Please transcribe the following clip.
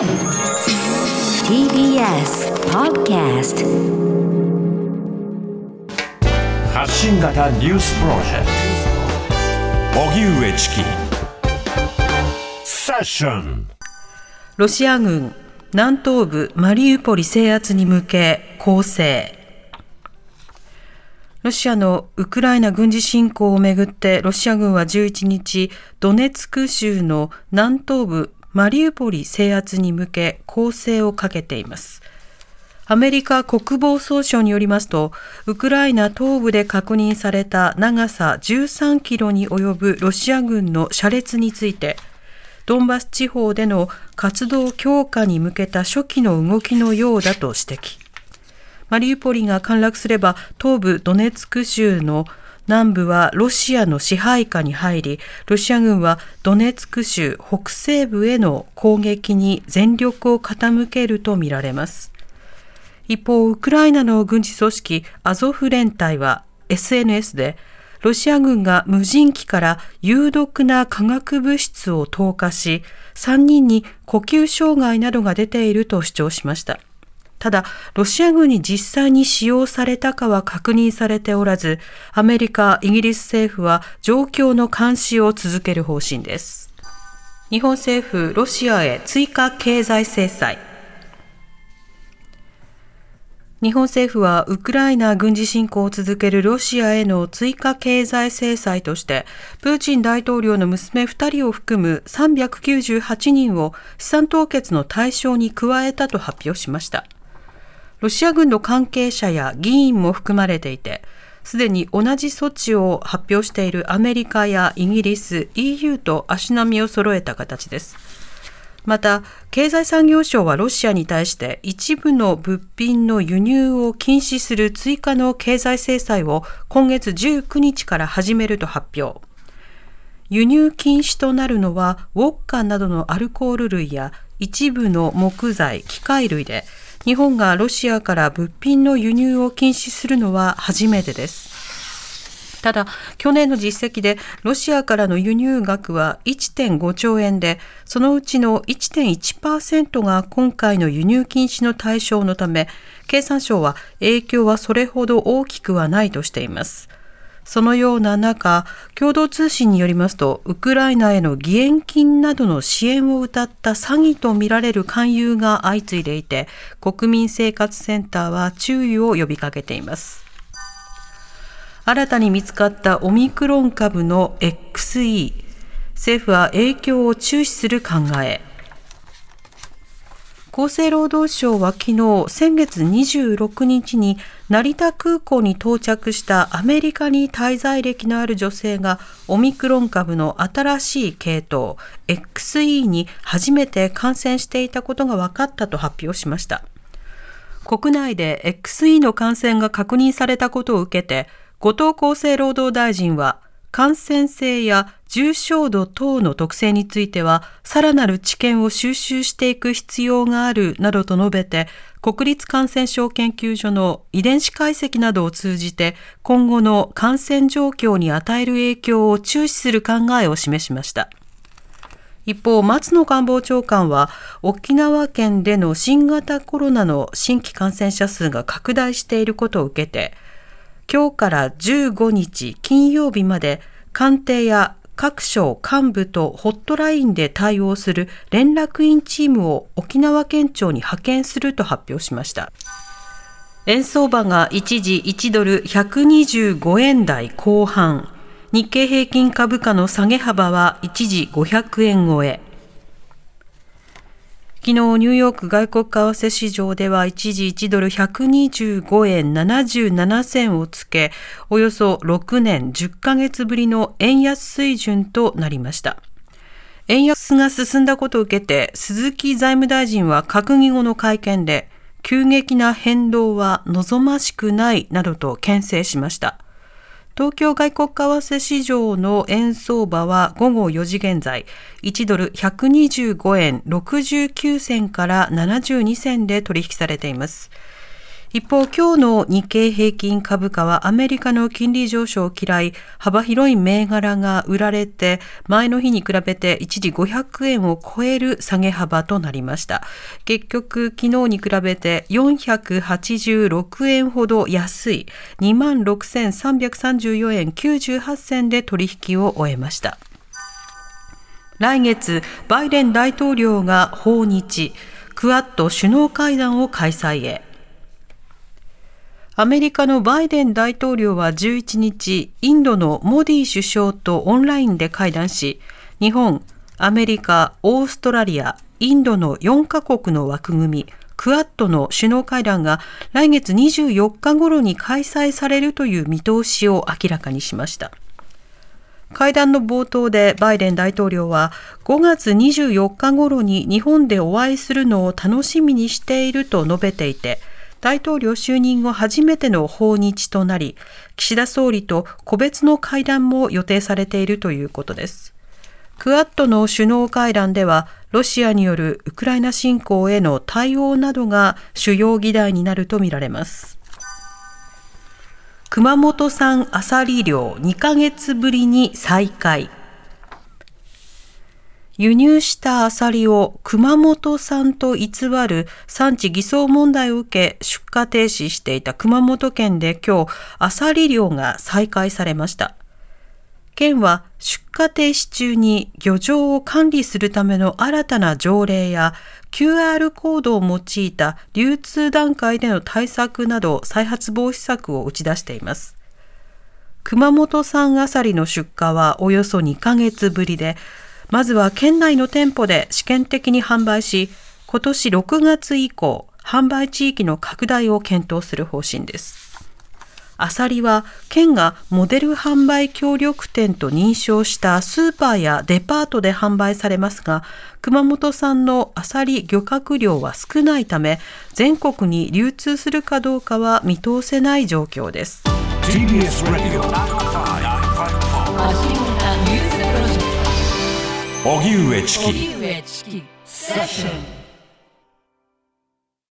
TBS Podcast 発信型ニュースプロジェクト。荻上チキ。セッション。ロシア軍南東部マリウポリ制圧に向け攻勢。ロシアのウクライナ軍事侵攻をめぐってロシア軍は11日ドネツク州の南東部マリウポリ制圧に向け攻勢をかけていますアメリカ国防総省によりますと、ウクライナ東部で確認された長さ13キロに及ぶロシア軍の車列について、ドンバス地方での活動強化に向けた初期の動きのようだと指摘。マリウポリが陥落すれば、東部ドネツク州の南部はロシアの支配下に入り、ロシア軍はドネツク州北西部への攻撃に全力を傾けるとみられます。一方、ウクライナの軍事組織アゾフ連隊は SNS で、ロシア軍が無人機から有毒な化学物質を投下し、3人に呼吸障害などが出ていると主張しました。ただ、ロシア軍に実際に使用されたかは確認されておらず、アメリカ、イギリス政府は状況の監視を続ける方針です。日本政府、ロシアへ追加経済制裁。日本政府はウクライナ軍事侵攻を続けるロシアへの追加経済制裁として、プーチン大統領の娘2人を含む398人を資産凍結の対象に加えたと発表しました。ロシア軍の関係者や議員も含まれていて、すでに同じ措置を発表しているアメリカやイギリス、EU と足並みを揃えた形です。また、経済産業省はロシアに対して一部の物品の輸入を禁止する追加の経済制裁を今月19日から始めると発表。輸入禁止となるのは、ウォッカなどのアルコール類や一部の木材、機械類で、日本がロシアから物品の輸入を禁止するのは初めてです。ただ、去年の実績でロシアからの輸入額は1.5兆円で、そのうちの1.1%が今回の輸入禁止の対象のため、経産省は影響はそれほど大きくはないとしています。そのような中、共同通信によりますと、ウクライナへの義援金などの支援を謳った詐欺とみられる勧誘が相次いでいて、国民生活センターは注意を呼びかけています。新たに見つかったオミクロン株の XE 政府は影響を注視する考え厚生労働省は昨日先月26日に成田空港に到着したアメリカに滞在歴のある女性がオミクロン株の新しい系統 XE に初めて感染していたことが分かったと発表しました。国内で XE の感染が確認されたことを受けて後藤厚生労働大臣は、感染性や重症度等の特性については、さらなる知見を収集していく必要があるなどと述べて、国立感染症研究所の遺伝子解析などを通じて、今後の感染状況に与える影響を注視する考えを示しました。一方、松野官房長官は、沖縄県での新型コロナの新規感染者数が拡大していることを受けて、今日から15日金曜日まで官邸や各省幹部とホットラインで対応する連絡員チームを沖縄県庁に派遣すると発表しました。円相場が一時1ドル125円台後半、日経平均株価の下げ幅は一時500円超え。昨日、ニューヨーク外国為替市場では一時1ドル125円77銭をつけ、およそ6年10ヶ月ぶりの円安水準となりました。円安が進んだことを受けて、鈴木財務大臣は閣議後の会見で、急激な変動は望ましくないなどと牽制しました。東京外国為替市場の円相場は午後4時現在、1ドル125円69銭から72銭で取引されています。一方、今日の日経平均株価はアメリカの金利上昇を嫌い、幅広い銘柄が売られて、前の日に比べて一時500円を超える下げ幅となりました。結局、昨日に比べて486円ほど安い26,334円98銭で取引を終えました。来月、バイデン大統領が訪日、クアッド首脳会談を開催へ。アメリカのバイデン大統領は11日、インドのモディ首相とオンラインで会談し、日本、アメリカ、オーストラリア、インドの4カ国の枠組み、クアッドの首脳会談が来月24日頃に開催されるという見通しを明らかにしました。会談の冒頭でバイデン大統領は5月24日頃に日本でお会いするのを楽しみにしていると述べていて、大統領就任後初めての訪日となり、岸田総理と個別の会談も予定されているということです。クアッドの首脳会談では、ロシアによるウクライナ侵攻への対応などが主要議題になるとみられます。熊本産アサリ漁2ヶ月ぶりに再開。輸入したアサリを熊本産と偽る産地偽装問題を受け出荷停止していた熊本県で今日アサリ漁が再開されました。県は出荷停止中に漁場を管理するための新たな条例や QR コードを用いた流通段階での対策など再発防止策を打ち出しています。熊本産アサリの出荷はおよそ2ヶ月ぶりで、まずは県内の店舗で試験的に販売し、今年6月以降、販売地域の拡大を検討する方針です。アサリは県がモデル販売協力店と認証したスーパーやデパートで販売されますが、熊本産のアサリ漁獲量は少ないため、全国に流通するかどうかは見通せない状況です。荻上チキ。セッション